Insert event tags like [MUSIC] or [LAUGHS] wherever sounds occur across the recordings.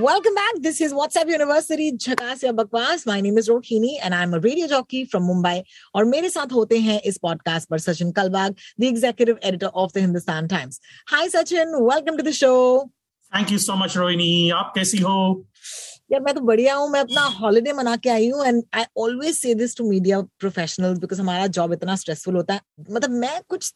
Welcome back. This is WhatsApp University झकास या बकवास My name is Rohini and I'm a radio jockey from Mumbai. और मेरे साथ होते हैं इस पॉडकास्ट पर Sachin Kalbag the executive editor of the Hindustan Times. Hi Sachin, welcome to the show. Thank you so much Rohini आप कैसी हो यार मैं तो बढ़िया हूँ मैं अपना हॉलिडे मना के आई हूँ and I always say this to media professionals because हमारा जॉब इतना स्ट्रेसफुल होता है मतलब मैं कुछ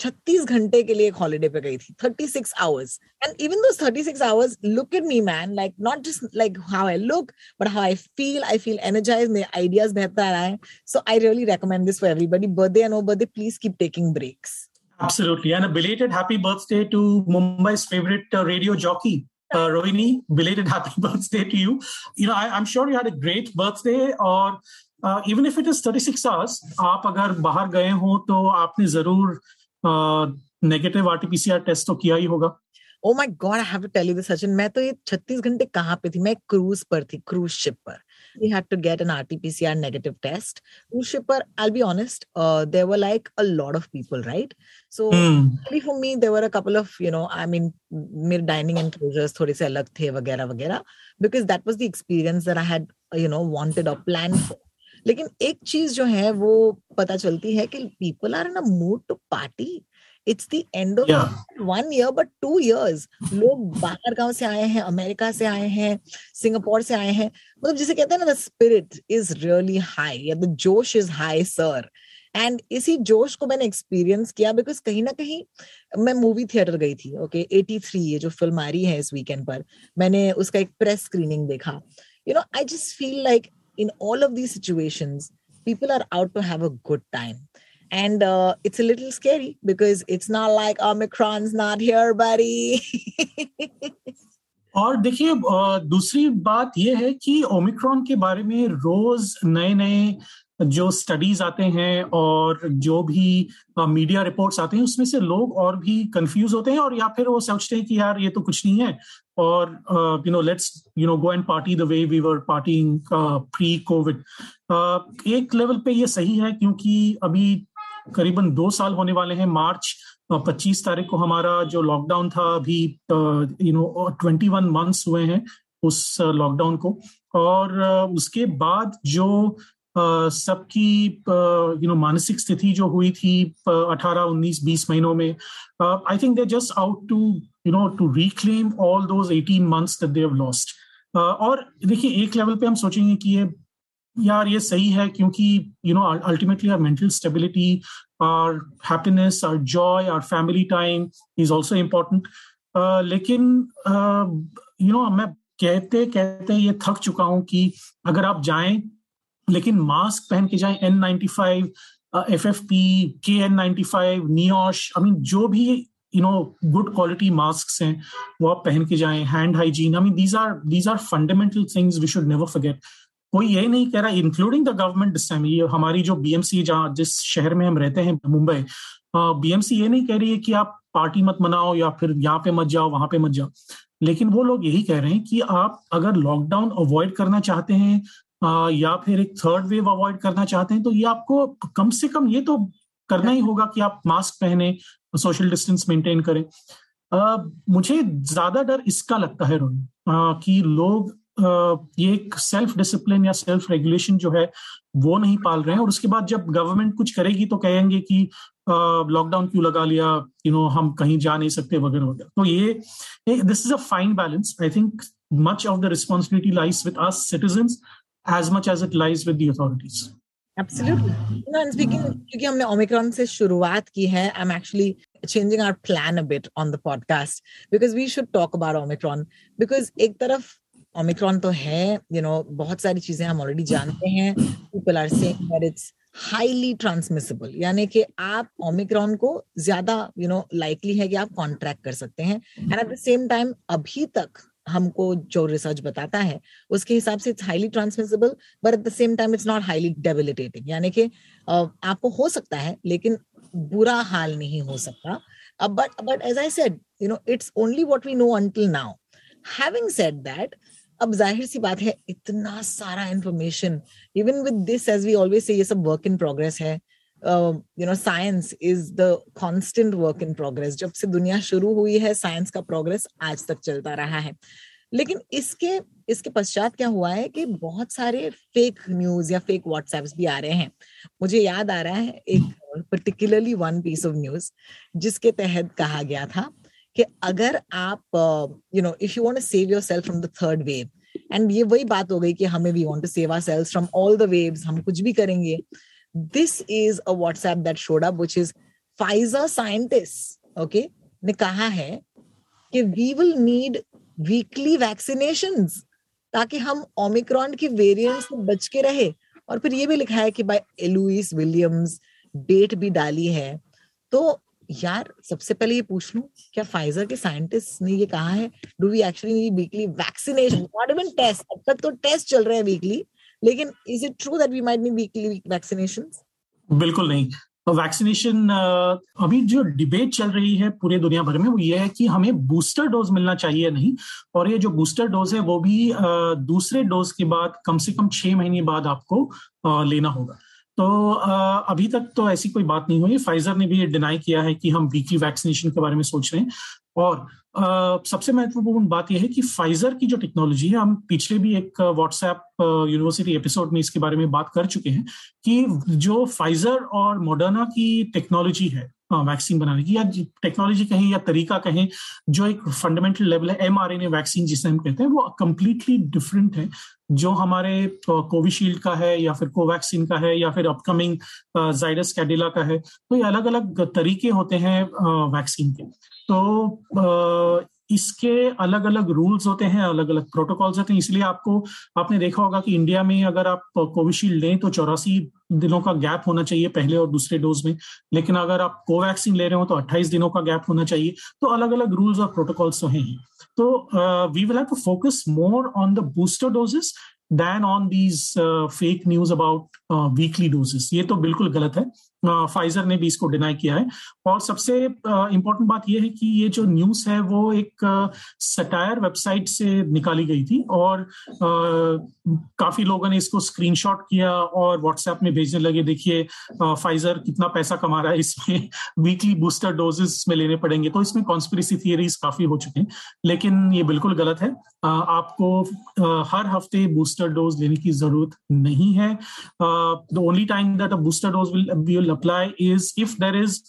36 घंटे के लिए एक हॉलीडे पे गई थी 36 hours and even though 36 hours look at me man like not just like how I look but how I feel I feel energize मेरे आइडियाज़ बेहतर आ हैं so I really recommend this for everybody birthday and over birthday please keep taking breaks absolutely and a belated happy birthday to Mumbai's favourite radio jockey Uh, uh Rohini, belated happy [LAUGHS] birthday to you. You know, I, I'm sure you had a great birthday. Or uh, even if it is 36 hours, aap agar bahar gaye ho, to aapne zarur negative RTPCR test तो किया ही होगा ओ my God I have to tell you this Sachin मैं तो ये 36 घंटे कहाँ पे थी मैं क्रूज पर थी क्रूज शिप पर we had to get an RT-PCR negative test. पर, I'll be honest, uh, there were like a lot of people, right? So Hmm. Actually, for me, there were a couple of, you know, I mean, मेरे dining enclosures थोड़े से अलग थे वगैरह वगैरह because that was the experience that I had, uh, you know, wanted or planned for. लेकिन एक चीज़ जो है वो पता चलती है कि people are in a mood to party. It's the end of Yeah. One year but two years लोग बाहर गाँव से आए हैं अमेरिका से आए हैं सिंगापुर से आए हैं। मतलब जिसे कहते हैं ना the spirit is really high या द जोश इज़ हाई सर एंड इसी जोश को मैंने एक्सपीरियंस किया बिकॉज़ कहीं ना कहीं मैं मूवी थिएटर गई थी ओके एटी थ्री ये जो फ़िल्म आ रही है इस वीकेंड पर मैंने उसका एक प्रेस स्क्रीनिंग देखा। You know I just feel like in all of the situations people are out to have a good time and uh, it's a little scary because it's not like omicron's not here buddy [LAUGHS] और देखिए अ, दूसरी बात यह है कि Omicron के बारे में रोज नए नए जो स्टडीज़ आते हैं और जो भी मीडिया रिपोर्ट्स आते हैं, उसमें से लोग और भी कंफ्यूज होते हैं और या फिर वो सोचते हैं कि यार, ये तो कुछ नहीं है। और you know let's you know go and party the way we were partying pre COVID एक लेवल पे ये सही है क्योंकि अभी करीबन दो साल होने वाले हैं, मार्च पच्चीस तारीख को हमारा जो लॉकडाउन था अभी you know twenty one months हुए हैं उस लॉकडाउन को। और उसके बाद जो सबकी यू नो मानसिक स्थिति जो हुई थी अठारह उन्नीस बीस महीनों में I think they just out to you know to reclaim all those eighteen months that they have lost और देखिए एक लेवल पे हम सोचेंगे कि ये यार ये सही है क्योंकि you know ultimately our mental stability our happiness our joy our family time is also important लेकिन you uh, know you know, मैं कहते कहते ये थक चुका हूँ कि अगर आप जाएँ लेकिन मास्क पहन के जाए N five F F P K N ninety five NIOSH I mean जो भी you know good quality masks हैं, वो आप पहन के जाएँ hand hygiene I mean these are these are fundamental things we should never forget कोई ये नहीं कह रहा including the government this time ये हमारी जो बीएमसी जहाँ, जिस शहर में हम रहते हैं, मुंबई बीएमसी ये नहीं कह रही है कि आप पार्टी मत मनाओ या फिर यहाँ पे मत जाओ, वहाँ पे मत जाओ। लेकिन वो लोग यही कह रहे हैं कि आप अगर लॉकडाउन अवॉइड करना चाहते हैं या फिर एक थर्ड वेव अवॉइड करना चाहते हैं तो ये आपको कम से कम ये तो करना ही होगा कि आप मास्क पहने सोशल डिस्टेंस मेंटेन करें। अ, मुझे ज़्यादा डर इसका लगता है रोहन अ, कि लोग अ, ये एक सेल्फ डिसिप्लिन या सेल्फ रेगुलेशन जो है वो नहीं पाल रहे हैं। और उसके बाद जब गवर्नमेंट कुछ करेगी तो कहेंगे कि लॉकडाउन क्यों लगा लिया यू नो हम कहीं जा नहीं सकते वगैरह वगैरह। तो ये this is a fine balance I think much of the responsibility lies with us citizens as much as it lies with the authorities Absolutely. You know, and speaking, क्योंकि हमने ओमिक्रॉन से शुरुआत की है, I'm actually changing our plan a bit on the podcast because we should talk about Omicron because एक तरफ़ Omicron तो है, you know, बहुत सारी चीज़ें हम ऑलरेडी जानते हैं. People are saying that it's highly transmissible यानी कि आप ओमिक्रॉन को ज़्यादा यू नो लाइकली है कि आप कॉन्ट्रैक्ट कर सकते हैं and at the same time अभी तक हमको जो रिसर्च बताता है, उसके हिसाब से it's highly transmissible but at the same time it's not highly debilitating यानी कि आपको हो सकता है, लेकिन बुरा हाल नहीं हो सकता। But but as I said you know it's only what we know until now having said that अब ज़ाहिर सी बात है, इतना सारा information even with this as we always say ये सब वर्क इन प्रोग्रेस है। You know science is the constant work in progress जब से दुनिया शुरू हुई है साइंस का प्रोग्रेस आज तक चलता रहा है। लेकिन इसके इसके पश्चात क्या हुआ है कि बहुत सारे फेक न्यूज़ या फेक व्हाट्सएप भी आ रहे हैं। मुझे याद आ रहा है एक particularly one piece of news जिसके तहत कहा गया था कि अगर आप you know if you want to save yourself from the third wave and ये वही बात हो गई कि हमें we want to save ourselves from all the waves हम कुछ भी करेंगे। This is a WhatsApp that showed up which is Pfizer scientist okay ने कहा है कि we will need weekly vaccination ताकि हम ओमिक्रॉन की वेरिएंट से बच के रहे। और फिर ये भी लिखा है कि बाय एलुइस विलियम्स डेट भी डाली है। तो यार, सबसे पहले ये पूछ लूँ, क्या फाइजर के साइंटिस्ट ने ये कहा है do we actually weekly vaccination not even test अब तक तो टेस्ट चल रहे हैं वीकली लेकिन is it true that we might need weekly vaccination बिल्कुल नहीं। वैक्सीनेशन तो अभी जो डिबेट चल रही है पूरे दुनिया भर में, वो ये है कि हमें बूस्टर डोज मिलना चाहिए नहीं, और ये जो बूस्टर डोज है, वो भी दूसरे डोज के बाद, कम से कम छह महीने बाद आपको लेना होगा। तो अभी तक तो ऐसी कोई बात नहीं हुई। फाइजर ने भी डिनाई किया है कि हम वीकली वैक्सीनेशन के बारे में सोच रहे हैं। और आ, सबसे महत्वपूर्ण बात यह है कि फाइजर की जो टेक्नोलॉजी है हम पिछले भी एक व्हाट्सएप यूनिवर्सिटी एपिसोड में इसके बारे में बात कर चुके हैं कि जो फाइजर और मोडर्ना की टेक्नोलॉजी है वैक्सीन बनाने की, या टेक्नोलॉजी कहें या तरीका कहें, जो एक फंडामेंटल लेवल है एम आर वैक्सीन जिसे हम कहते हैं, वो कंप्लीटली डिफरेंट है, जो हमारे कोविशील्ड का है, या फिर कोवैक्सीन का है, या फिर अपकमिंग जाइडस कैडिला का है तो ये अलग अलग तरीके होते हैं वैक्सीन के। तो इसके अलग अलग रूल्स होते हैं अलग अलग प्रोटोकॉल्स होते हैं। इसलिए आपको, आपने देखा होगा कि इंडिया में अगर आप कोविशील्ड लें तो चौरासी दिनों का गैप होना चाहिए पहले और दूसरे डोज में। लेकिन अगर आप कोवैक्सीन ले रहे हो तो 28 दिनों का गैप होना चाहिए। तो अलग अलग रूल्स और प्रोटोकॉल्स तो हैं तो we will have to focus more on the booster doses then on these fake news about weekly doses ये तो बिल्कुल गलत है। फाइजर ने भी इसको डिनाई किया है। और सबसे इंपॉर्टेंट बात यह है कि ये जो न्यूज़ है, वो एक सटायर वेबसाइट से निकाली गई थी और काफ़ी लोगों ने इसको स्क्रीनशॉट किया और व्हाट्सएप में भेजने लगे, देखिए फाइजर कितना पैसा कमा रहा है, इसमें वीकली बूस्टर डोजेस में लेने पड़ेंगे। तो इसमें कॉन्स्पिरसी थियरीज काफ़ी हो चुके हैं, लेकिन ये बिल्कुल गलत है। आपको हर हफ़्ते बूस्टर डोज लेने की ज़रूरत नहीं है। The only time that a booster dose will apply is if there is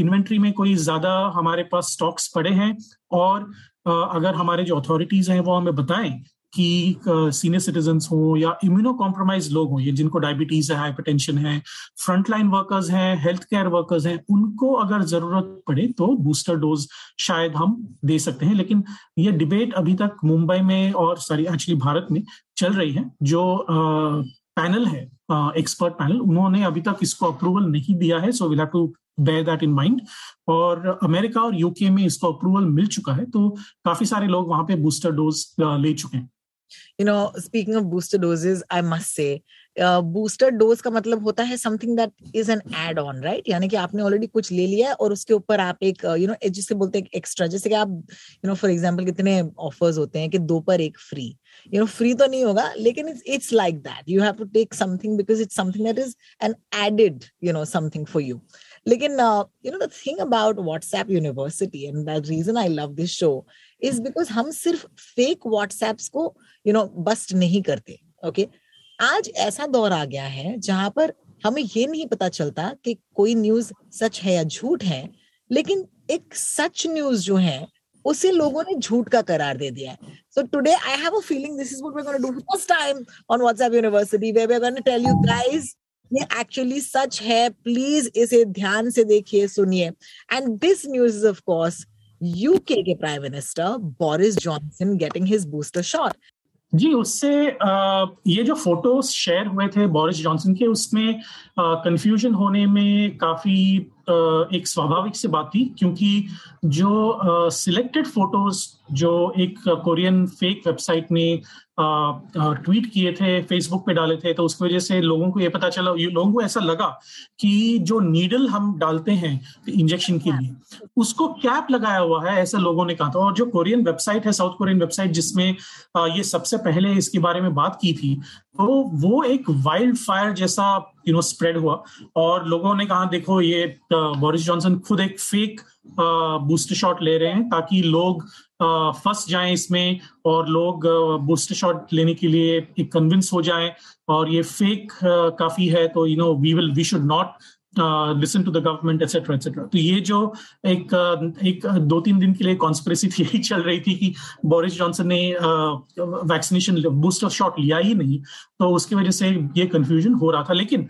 inventory में कोई ज़्यादा हमारे पास स्टॉक्स पड़े हैं और uh, अगर हमारे जो अथॉरिटीज हैं वो हमें बताएँ कि सीनियर uh, सिटीजन हो या इम्यूनो कॉम्प्रोमाइज लोग हों जिनको डायबिटीज़ है हाइपरटेंशन है फ्रंटलाइन वर्कर्स हैं हेल्थ केयर वर्कर्स हैं उनको अगर ज़रूरत पड़े तो बूस्टर डोज शायद हम दे सकते हैं। लेकिन ये डिबेट अभी तक मुंबई में और सॉरी एक्चुअली भारत में चल रही है जो पैनल uh, है एक्सपर्ट पैनल उन्होंने अभी तक इसको अप्रूवल नहीं दिया है so will have to bear that in mind और अमेरिका और यूके में इसको अप्रूवल मिल चुका है तो काफ़ी सारे लोग वहाँ पे बूस्टर डोज ले चुके हैं। You know, speaking of booster doses, i must say booster dose का मतलब होता है something that is an add on right यानी कि आपने ऑलरेडी कुछ ले लिया है और उसके ऊपर आप एक यू नो जिसे बोलते हैं एक्स्ट्रा जैसे कि आप यू नो फॉर एग्जांपल कितने ऑफर्स होते हैं कि दो पर एक फ्री यू नो फ्री तो नहीं होगा, लेकिन it's it's like that you have to take something because it's something that is an added you know something for you लेकिन you know the thing about WhatsApp university and that reason I love this show is because हम सिर्फ़ fake WhatsApps को you know bust नहीं करते okay okay? आज ऐसा दौर आ गया है जहाँ पर हमें ये नहीं पता चलता कि कोई न्यूज़ सच है या झूठ है, लेकिन एक सच न्यूज़ जो है, उसे लोगों ने झूठ का करार दे दिया है so today I have a feeling this is what we are gonna do first time on WhatsApp university where we are gonna tell you guys ये एक्चुअली सच है प्लीज़ इसे ध्यान से देखिए, सुनिए and this news is of course UK के prime minister Boris Johnson getting his booster shot जी, उससे ये जो फ़ोटोज़ शेयर हुए थे बोरिस जॉनसन के, उसमें कंफ्यूजन होने में काफ़ी एक स्वाभाविक सी बात थी क्योंकि जो सिलेक्टेड फ़ोटोज़ जो एक कोरियन फेक वेबसाइट ने ट्वीट किए थे फेसबुक पे डाले थे तो उसकी वजह से लोगों को ये पता चला लोगों को ऐसा लगा कि जो नीडल हम डालते हैं इंजेक्शन के लिए उसको कैप लगाया हुआ है ऐसा लोगों ने कहा था। और जो कोरियन वेबसाइट है साउथ कोरियन वेबसाइट जिसमें ये सबसे पहले इसके बारे में बात की थी तो वो एक वाइल्ड फायर जैसा यू नो स्प्रेड हुआ। और लोगों ने कहा देखो ये बोरिस जॉनसन खुद एक फेक बूस्टर शॉट ले रहे हैं ताकि लोग फंस जाएँ इसमें और लोग बूस्टर शॉट लेने के लिए कन्विंस हो जाएँ और ये फेक काफ़ी है तो you know we will we should not listen to the government etcetera etcetera तो ये जो एक एक दो तीन दिन के लिए कॉन्स्परेसी थी यही चल रही थी कि बोरिस जॉनसन ने वैक्सीनेशन बूस्टर शॉट लिया ही नहीं तो उसकी वजह से ये कंफ्यूजन हो रहा था। लेकिन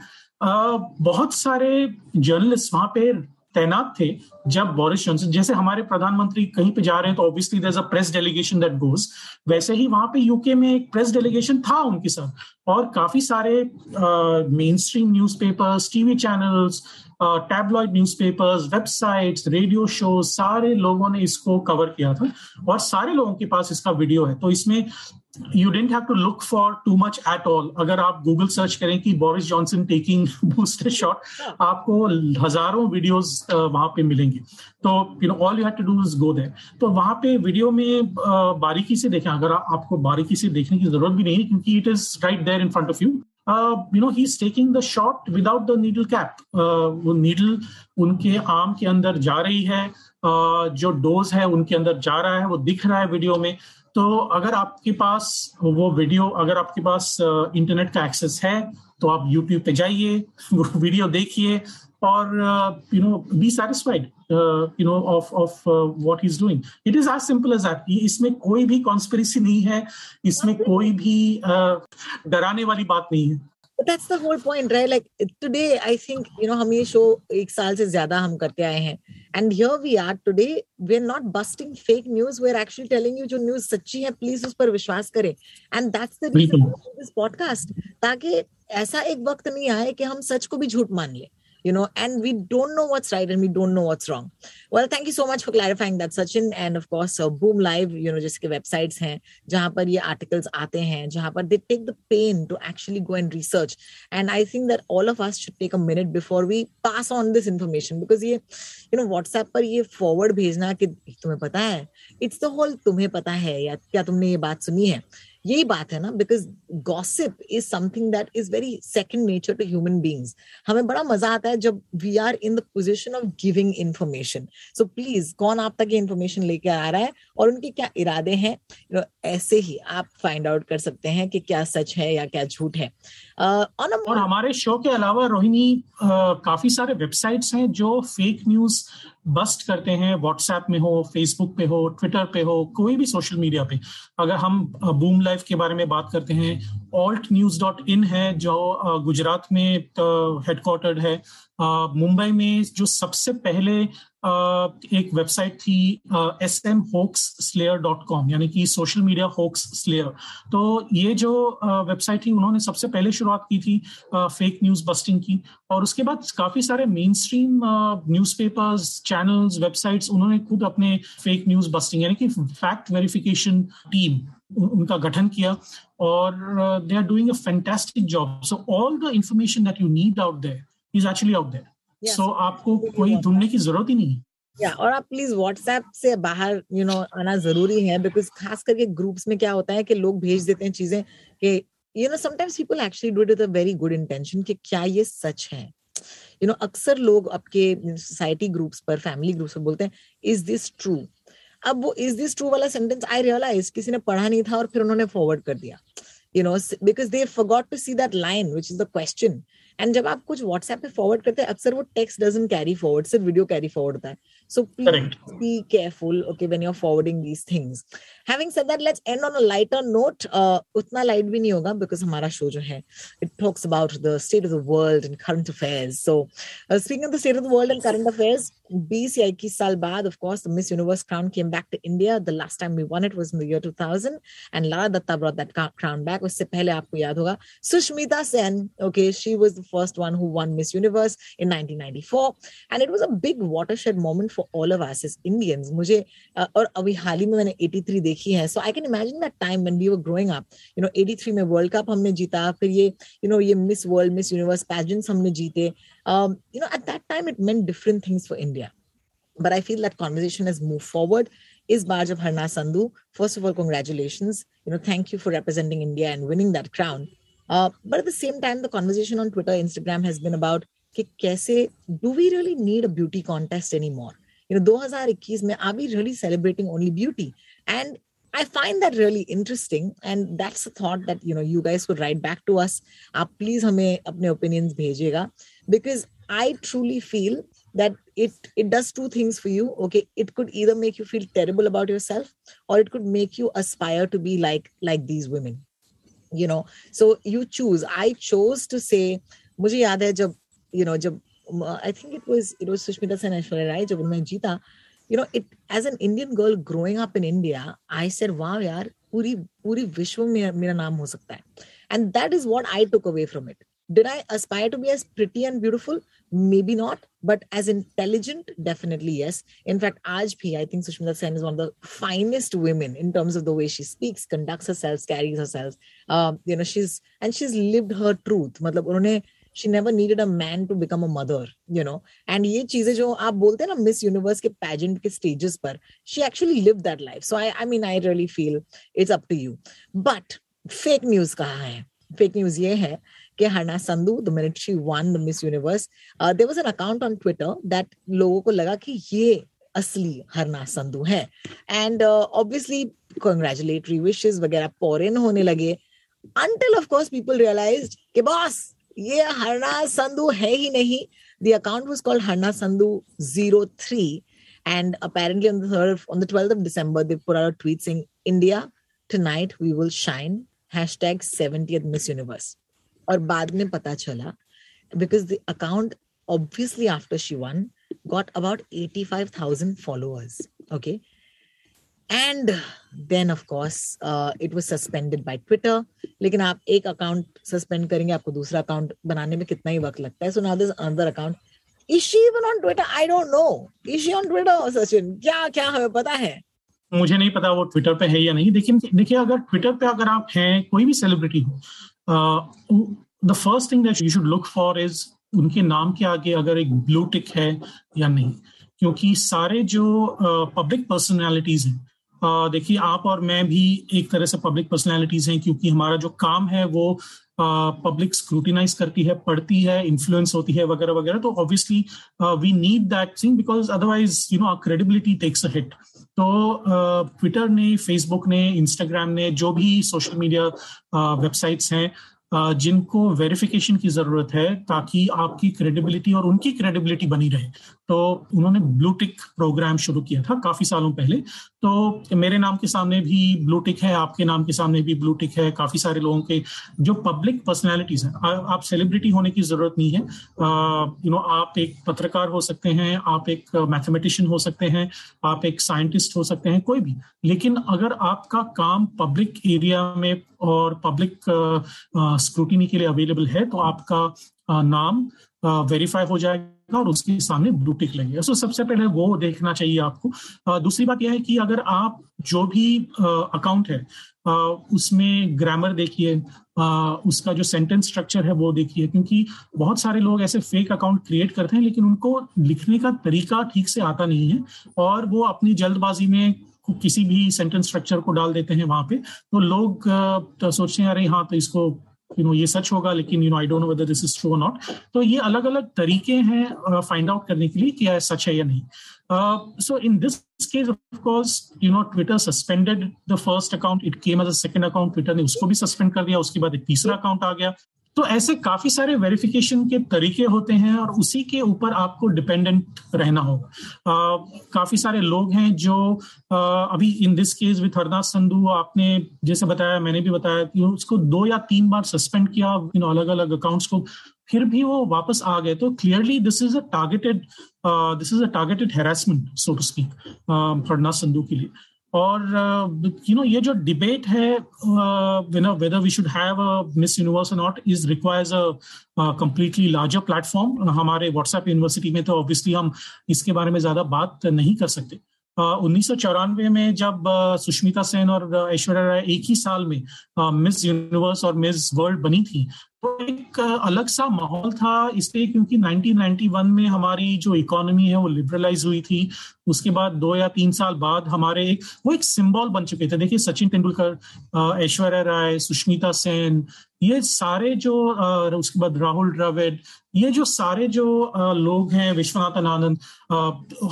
बहुत सारे जर्नलिस्ट वहाँ पे तैनात थे जब बोरिस जॉनसन, जैसे हमारे प्रधानमंत्री कहीं पे जा रहे हैं तो obviously a press delegation that goes वैसे ही वहाँ पे यूके में एक प्रेस डेलीगेशन था उनके साथ। और काफ़ी सारे mainstream news TV channels tabloid newspapers websites radio show सारे लोगों ने इसको कवर किया था और सारे लोगों के पास इसका वीडियो है। तो इसमें you don't have to look for too much at all अगर आप गूगल सर्च करें कि Boris Johnson taking booster shot आपको हज़ारों वीडियोस वहाँ पे मिलेंगे। तो you know all you have to do is go there तो वहाँ पे वीडियो में बारीकी से देखें। अगर आपको बारीकी से देखने की ज़रूरत भी नहीं है, क्योंकि it is right there in front of you you know he is taking the shot without the needle cap वो नीडल उनके आर्म के अंदर जा रही है। Uh, जो डोज है उनके अंदर जा रहा है वो दिख रहा है वीडियो में। तो अगर आपके पास वो वीडियो अगर आपके पास इंटरनेट का एक्सेस है तो आप यूट्यूब पे जाइए वीडियो देखिए। और you know be satisfied you know of of what he is doing it is as simple as that इसमें कोई भी कॉन्स्पिरेसी नहीं है इसमें कोई भी डराने वाली बात नहीं है But that's the whole point, right? Like today, I think you know हम ये show एक साल से ज़्यादा हम करते आए हैं, and here we are today. We're not busting fake news. We're actually telling you जो news सच्ची है, please उस पर विश्वास करें. And that's the reason for this podcast. ताकि ऐसा एक वक्त नहीं आए कि हम सच को भी झूठ मान लें. you know, and we don't know what's right and we don't know what's wrong. Well, thank you so much for clarifying that, Sachin. And of course, uh, Boom Live, you know, जिसके websites हैं जहाँ पर ये articles आते हैं जहाँ पर they take the pain to actually go and research. And I think that all of us should take a minute before we pass on this information because ये, you know, WhatsApp पर ये forward भेजना कि तुम्हें पता है, it's the whole तुम्हें पता है या क्या तुमने ये बात सुनी है. यही बात है ना because gossip is something that is very second nature to human beings हमें बड़ा मज़ा आता है जब we are in the position of giving information so please कौन आप तक ये इन्फॉर्मेशन लेके आ रहा है और उनके क्या इरादे हैं? ऐसे ही आप फाइंड आउट कर सकते हैं कि क्या सच है या क्या झूठ है। Uh, और हमारे शो के अलावा रोहिणी uh, काफ़ी सारे वेबसाइट्स हैं जो फेक न्यूज़ बस्ट करते हैं व्हाट्सएप में हो फेसबुक पे हो ट्विटर पे हो कोई भी सोशल मीडिया पे। अगर हम बूम लाइफ के बारे में बात करते हैं ऑल्ट न्यूज़ डॉट इन है, जो गुजरात में हेडक्वार्टर्ड है। मुंबई में जो सबसे पहले एक वेबसाइट थी S M hoax slayer dot com यानी कि सोशल मीडिया होक्स स्लेयर तो ये जो वेबसाइट थी, उन्होंने सबसे पहले शुरुआत की थी फेक न्यूज़ बस्टिंग की। और उसके बाद काफ़ी सारे main stream newspapers channels websites उन्होंने खुद अपने फेक न्यूज़ बस्टिंग यानी कि फैक्ट वेरिफिकेशन टीम उनका गठन किया और they are doing a fantastic job so all the information that you need out there is actually out there सो आपको कोई ढूँढने की ज़रूरत ही नहीं है। या और आप प्लीज़ व्हाट्सएप से बाहर यू नो आना ज़रूरी है बिकॉज़ खास करके ग्रुप्स में क्या होता है कि लोग भेज देते हैं चीज़ें कि you know sometimes people actually do it with a very good intention कि क्या ये सच है। यू नो अक्सर लोग आपके सोसाइटी ग्रुप्स पर फैमिली ग्रुप्स पर बोलते हैं इज़ दिस ट्रू अब वो इज़ दिस ट्रू वाला सेंटेंस आई रियलाइज़ किसी ने पढ़ा नहीं था और फिर उन्होंने फॉरवर्ड कर दिया। You know because they forgot to see that line which is the question and जब आप कुछ व्हाट्सएप पे फॉरवर्ड करते हैं अक्सर वो टेक्स्ट डजंट कैरी फॉरवर्ड सिर्फ़ वीडियो कैरी फॉरवर्ड होता है। So please be careful okay when you are forwarding these things having said that let's end on a lighter note उतना लाइट भी नहीं होगा बिकॉज़ हमारा शो जो है it talks about the state of the world and current affairs so speaking of the state of the world and current affairs 20 या 21 साल बाद of course the Miss Universe crown came back to India the last time we won it was in the year 2000 and Lara Dutta brought that crown back उससे पहले आपको याद होगा Sushmita Sen okay she was the first one who won Miss Universe in 1994. And it was a big watershed moment for all of us as Indians. मुझे uh, और अभी हाल ही में मैंने 83 देखी है. So I can imagine that time when we were growing up. You know, 83 में World Cup हमने जीता. फिर ये, you know, ये Miss World, Miss Universe pageants हमने जीते. Um, you know, at that time it meant different things for India. But I feel that conversation has moved forward. Is Baj of Harna Sandhu. First of all, congratulations. You know, thank you for representing India and winning that crown. Uh, but at the same time, the conversation on Twitter, Instagram has been about कि कैसे do we really need a beauty contest anymore? You know, 2021 में are we really celebrating only beauty? And I find that really interesting, and that's a thought that you know you guys could write back to us. आप please हमें अपने opinions भेजिएगा because I truly feel that it it does two things for you. Okay, it could either make you feel terrible about yourself, or it could make you aspire to be like like these women. You know, so you choose. I chose to say, मुझे याद है जब you know जब I think it was it was Sushmita Sen Aishwarya Rai जब उन्होंने जीता you know it as an indian girl growing up in india i said wow yaar puri puri vishwa mein mera naam ho sakta hai and that is what i took away from it did i aspire to be as pretty and beautiful? Maybe not but as intelligent definitely yes. In fact aaj bhi i think sushmita sen is one of the finest women in terms of the way she speaks conducts herself carries herself. Um, you know she's and she's lived her truth. Matlab unhone she never needed a man to become a mother you know. And ye cheeze jo aap bolte na miss universe ke pageant ke stages par she actually lived that life. So i mean i really feel it's up to you. But fake news kaha hai? Fake news ye कि Harnaaz Sandhu the minute she won the Miss Universe there was an account on Twitter that लोगों को लगा कि ये असली हरना संधू है and obviously congratulatory wishes वगैरह pouring होने लगे until of course people realized कि बॉस ये हरना संधु है ही नहीं the account was called Harna Sandhu 03 and apparently on the 3rd on the 12th of December they put out a tweet saying India tonight we will shine hashtag 70th Miss Universe और बाद में पता चला because the account obviously after she won got about 85,000 followers okay? And then of course it was suspended by Twitter लेकिन आप एक account suspend करेंगे आपको दूसरा अकाउंट बनाने में कितना ही वक्त लगता है। So now this another account is she even on Twitter I don't know is she on Twitter Sachin क्या क्या हमें पता है? मुझे नहीं पता वो ट्विटर पे है या नहीं। लेकिन देखिए अगर ट्विटर पे अगर आप हैं कोई भी सेलिब्रिटी हो the first thing that you should look for is उनके नाम के आगे अगर एक ब्लू टिक है या नहीं। क्योंकि सारे जो पब्लिक uh, पर्सनैलिटीज हैं देखिए आप और मैं भी एक तरह से पब्लिक पर्सनैलिटीज हैं क्योंकि हमारा जो काम है वो पब्लिक स्क्रूटिनाइज करती है, पढ़ती है इन्फ्लुएंस होती है, वगैरह वगैरह। तो obviously we need that thing because otherwise you know our credibility takes a hit तो ट्विटर ने फेसबुक ने इंस्टाग्राम ने, जो भी सोशल मीडिया वेबसाइट्स हैं जिनको वेरिफिकेशन की ज़रूरत है ताकि आपकी क्रेडिबिलिटी और उनकी क्रेडिबिलिटी बनी रहे। तो उन्होंने ब्लू टिक प्रोग्राम शुरू किया था काफ़ी सालों पहले। तो मेरे नाम के सामने भी ब्लू टिक है, आपके नाम के सामने भी ब्लू टिक है। काफ़ी सारे लोगों के जो पब्लिक पर्सनैलिटीज हैं आप सेलिब्रिटी होने की ज़रूरत नहीं है। यू नो आप एक पत्रकार हो सकते हैं, आप एक मैथमेटिशियन हो सकते हैं, आप एक साइंटिस्ट हो सकते हैं, कोई भी। लेकिन अगर आपका काम पब्लिक एरिया में और पब्लिक स्क्रूटिनी के लिए अवेलेबल है तो आपका नाम वेरीफाई हो जाएगा और उसके सामने ब्लू टिक लगेगा। सो सबसे पहले वो देखना चाहिए आपको। दूसरी बात यह है कि अगर आप जो भी अकाउंट है उसमें ग्रामर देखिए उसका जो सेंटेंस स्ट्रक्चर है वो देखिए, क्योंकि बहुत सारे लोग ऐसे फेक अकाउंट क्रिएट करते हैं, लेकिन उनको लिखने का तरीका ठीक से आता नहीं है और वो अपनी जल्दबाजी में किसी भी सेंटेंस स्ट्रक्चर को डाल देते हैं वहाँ पे तो लोग तो सोचते हैं, अरे हाँ तो इसको यू नो ये सच होगा, लेकिन you know I don't know whether this is true not तो ये अलग अलग तरीके हैं फाइंड आउट करने के लिए कि यह सच है या नहीं। So in this case of course you know Twitter suspended the first account it came as a second account Twitter ने उसको भी सस्पेंड कर दिया, उसके बाद एक तीसरा अकाउंट आ गया। तो ऐसे काफ़ी सारे वेरिफिकेशन के तरीके होते हैं और उसी के ऊपर आपको डिपेंडेंट रहना होगा। काफ़ी सारे लोग हैं जो आ, अभी in this case with Harnaaz Sandhu आपने जैसे बताया मैंने भी बताया कि उसको दो या तीन बार सस्पेंड किया इन अलग अलग अकाउंट्स को फिर भी वो वापस आ गए। तो clearly this is a targeted this is a targeted harassment so to speak Harnaaz Sandhu के लिए। और यू नो ये जो डिबेट है whether we should have Miss Universe not is requires a completely larger platform हमारे WhatsApp university में तो obviously हम इसके बारे में ज़्यादा बात नहीं कर सकते। उन्नीस सौ चौरानवे में जब uh, सुष्मिता सेन और ऐश्वर्या राय एक ही साल में मिस uh, यूनिवर्स और मिस वर्ल्ड बनी थी तो एक अलग सा माहौल था इसलिए क्योंकि 1991 में हमारी जो इकोनॉमी है वो लिबरलाइज हुई थी। उसके बाद दो या तीन साल बाद हमारे एक, वो एक सिंबल बन चुके थे। देखिए, सचिन तेंदुलकर ऐश्वर्या राय, सुष्मिता सेन, ये सारे जो उसके बाद राहुल द्रविड़, ये जो सारे जो लोग हैं, विश्वनाथन आनंद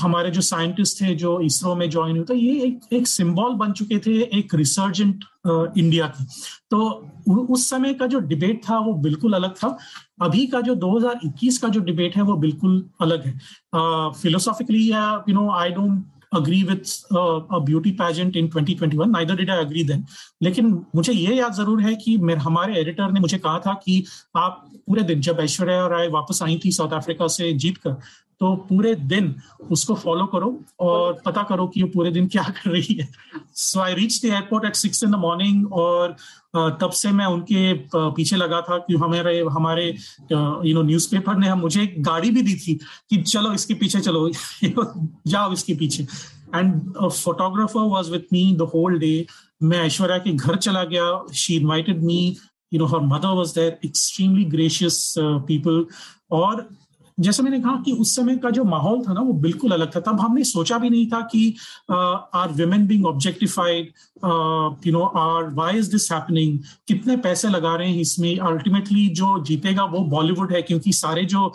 हमारे जो साइंटिस्ट थे जो इसरो में ज्वाइन हुए थे ये एक एक सिंबल बन चुके थे, एक रिसर्जेंट इंडिया की। तो उस समय का जो डिबेट था वो बिल्कुल अलग था। अभी का जो 2021 का जो डिबेट है वो बिल्कुल अलग है। फिलोसॉफिकली या you know I don't uh, a beauty pageant in 2021 neither did I agree then. लेकिन मुझे ये याद ज़रूर है कि मेरे हमारे एडिटर ने मुझे कहा था कि आप पूरे दिन जब ऐश्वर्या राय वापस आई थी साउथ अफ्रीका से जीत कर तो पूरे दिन उसको फॉलो करो और पता करो कि वो पूरे दिन क्या कर रही है। So I reach the airport at six in the morning और तब से मैं उनके पीछे लगा था कि हमारे हमारे यू नो न्यूज़पेपर ने मुझे एक गाड़ी भी दी थी कि चलो इसके पीछे चलो, [LAUGHS] जाओ इसके पीछे। And photographer was with me the whole day मैं ऐश्वर्या के घर चला गया। She invited me you know her mother was there extremely gracious people और जैसे मैंने कहा कि उस समय का जो माहौल था ना, वो बिल्कुल अलग था। तब हमने सोचा भी नहीं था कि are women being objectified you know or why is this happening कितने पैसे लगा रहे हैं इसमें? अल्टीमेटली जो जीतेगा वो बॉलीवुड है, क्योंकि सारे जो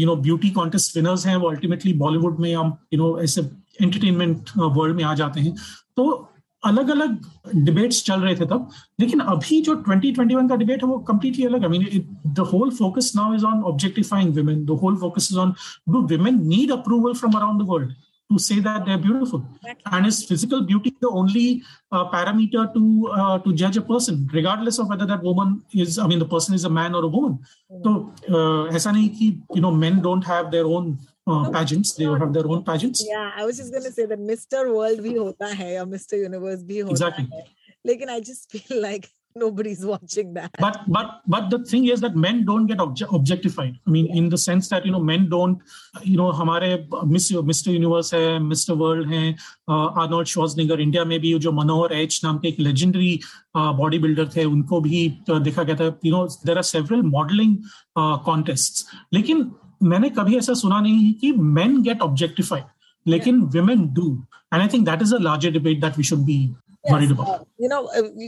you know beauty contest winners हैं, वो अल्टीमेटली बॉलीवुड में हम यू नो ऐसे एंटरटेनमेंट वर्ल्ड में आ जाते हैं। तो अलग अलग डिबेट्स चल रहे थे तब लेकिन अभी जो 2021 का डिबेट है वो कंप्लीटली अलग I mean the whole focus now is on objectifying women the whole focus is on do women need approval from around the world to say that they're beautiful and is physical beauty the only uh, parameter to uh, to judge a person regardless of whether that woman is i mean the person is a man or a woman so uh, aisa nahi ki you know men don't have their own uh, pageants. They have their own pageants. Yeah, I was just going to say that Mr. World bhi hota hai or Mr. Universe bhi hota exactly. hai. Lekin I just feel like nobody's watching that. But but but the thing is that men don't get obje- objectified. I mean, yeah. in the sense that you know men don't, you know, हमारे Miss Mister universe है Mister World है Arnold Schwarzenegger India में भी जो मनोहर H नाम के एक legendary body builder थे उनको भी देखा गया था you know there are several modelling contest लेकिन मैंने कभी ऐसा सुना नहीं है कि मेन गेट ऑब्जेक्टिफाइड लेकिन women do and I think that is a larger debate that we should be you know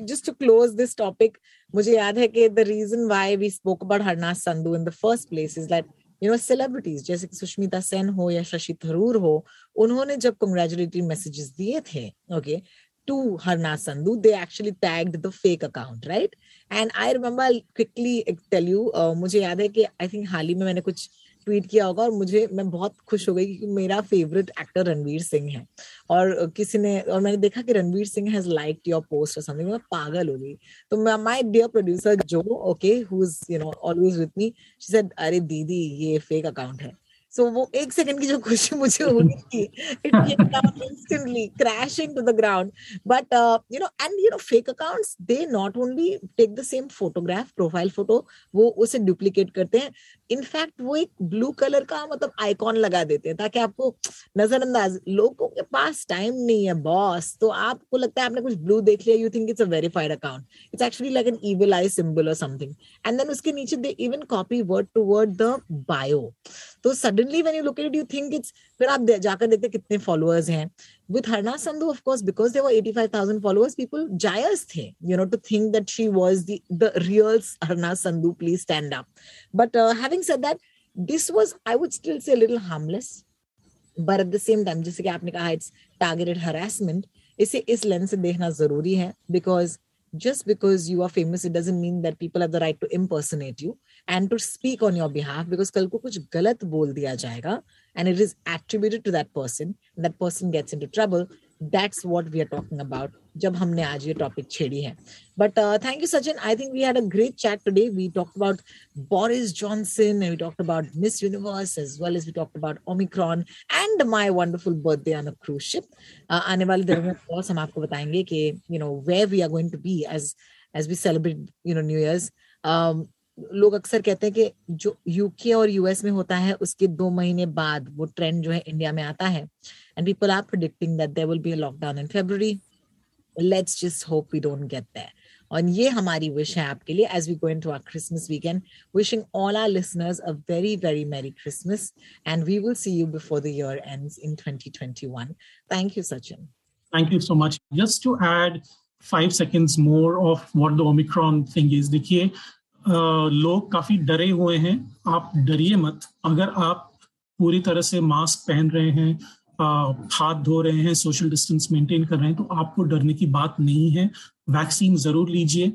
just to close this topic मुझे याद है कि the reason why we spoke about Harnaaz Sandhu in the first place is that you know celebrities जैसे कि सुष्मिता सेन हो या शशि थरूर हो उन्होंने जब कंग्रेचुलेटरी मैसेजेस दिए थे okay to Harnaaz Sandhu they actually tagged the fake account right and I remember quickly tell you मुझे याद है कि आई थिंक हाल ही में मैंने कुछ ट्वीट किया होगा और मुझे मैं बहुत खुश हो गई क्योंकि मेरा फेवरेट एक्टर रणवीर सिंह है। और किसी ने और मैंने देखा कि Ranveer Singh has like your post और समथिंग मैं पागल हो गई। तो माय डियर प्रोड्यूसर जो okay who is you know always with me she said अरे दीदी ये फेक अकाउंट है। सो so, वो एक सेकंड की जो खुशी मुझे हुई थी it came down instantly crashing to the ground but you know and you know fake accounts they not only take the same photograph profile photo वो उसे डुप्लीकेट करते हैं। इनफैक्ट वो एक ब्लू कलर का मतलब आइकॉन लगा देते हैं ताकि आपको नजरअंदाज, लोगों के पास टाइम नहीं है बॉस तो आपको लगता है आपने कुछ ब्लू देख लिया you think it's a verified account it's actually like an evil eye symbol और समथिंग एंड देन उसके नीचे they even copy word to word the bio तो suddenly when you look at you think it's फिर आप जाकर देखते कितने followers हैं। With Harna Sandhu, of course, because there were 85,000 followers, people jayas the, you know, to think that she was the, the real Harna Sandhu, please stand up. But uh, having said that, this was, I would still say, a little harmless. But at the same time, जैसे कि आपने कहा, it's targeted harassment. इसे इस lens से देखना ज़रूरी है because just because you are famous it doesn't mean that people have the right to impersonate you and to speak on your behalf because kal ko kuch galat bol diya jayega and it is attributed to that person that person gets into trouble. That's what we are talking about जब हमने आज ये topic छेड़ी है। But thank you Sachin I think we had a great chat today we talked about Boris Johnson we talked about Miss Universe as well as we talked about Omicron and my wonderful birthday on a cruise ship आने वाले दिनों में हम आपको बताएँगे कि you know where we are going to be as as we celebrate you know new year's लोग अक्सर कहते हैं कि जो यूके और यूएस में होता है, उसके दो महीने बाद वो ट्रेंड जो है इंडिया में आता है। And people are predicting that there will be a lockdown in February let's just hope we don't get that और ये हमारी विश है आपके लिए as we go into our Christmas weekend wishing all our listeners a very very merry Christmas and we will see you before the year ends in 2021 thank you Sachin thank you so much just to add five seconds more of what the omicron thing is देखिए लोग काफ़ी डरे हुए हैं। आप डरिए मत। अगर आप पूरी तरह से मास्क पहन रहे हैं हाथ धो रहे हैं, सोशल डिस्टेंस मेंटेन कर रहे हैं तो आपको डरने की बात नहीं है। वैक्सीन ज़रूर लीजिए।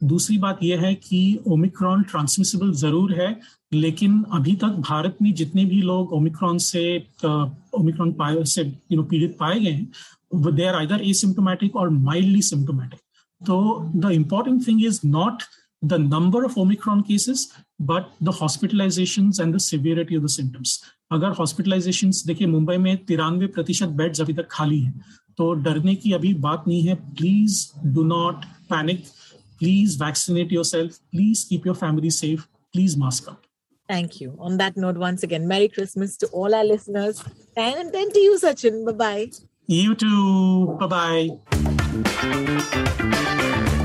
दूसरी बात यह है कि ओमिक्रॉन ट्रांसमिसिबल ज़रूर है, लेकिन अभी तक भारत में जितने भी लोग ओमिक्रॉन से ओमिक्रॉन पाए से यू नो पीड़ित पाए गए हैं दे आर आइदर एसिम्टोमेटिक और माइल्डली सिम्टोमेटिक तो the important thing is not the number of Omicron cases, but the hospitalizations and the severity of the symptoms. अगर हॉस्पिटलाइजेशन देखिए मुंबई में तिरानवे प्रतिशत बेड्स अभी तक खाली हैं तो डरने की अभी बात नहीं है please do not panic please vaccinate yourself please keep your family safe please mask up Thank you. On that note, once again, Merry Christmas to all our listeners. And then to you, Sachin. Bye bye. You too. Bye bye.